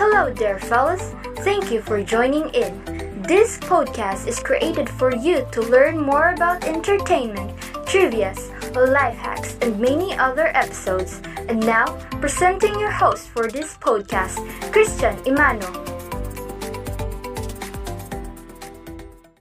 Hello there, fellas. Thank you for joining in. This podcast is created for you to learn more about entertainment, trivias, life hacks, and many other episodes. And now, presenting your host for this podcast, Christian Imano.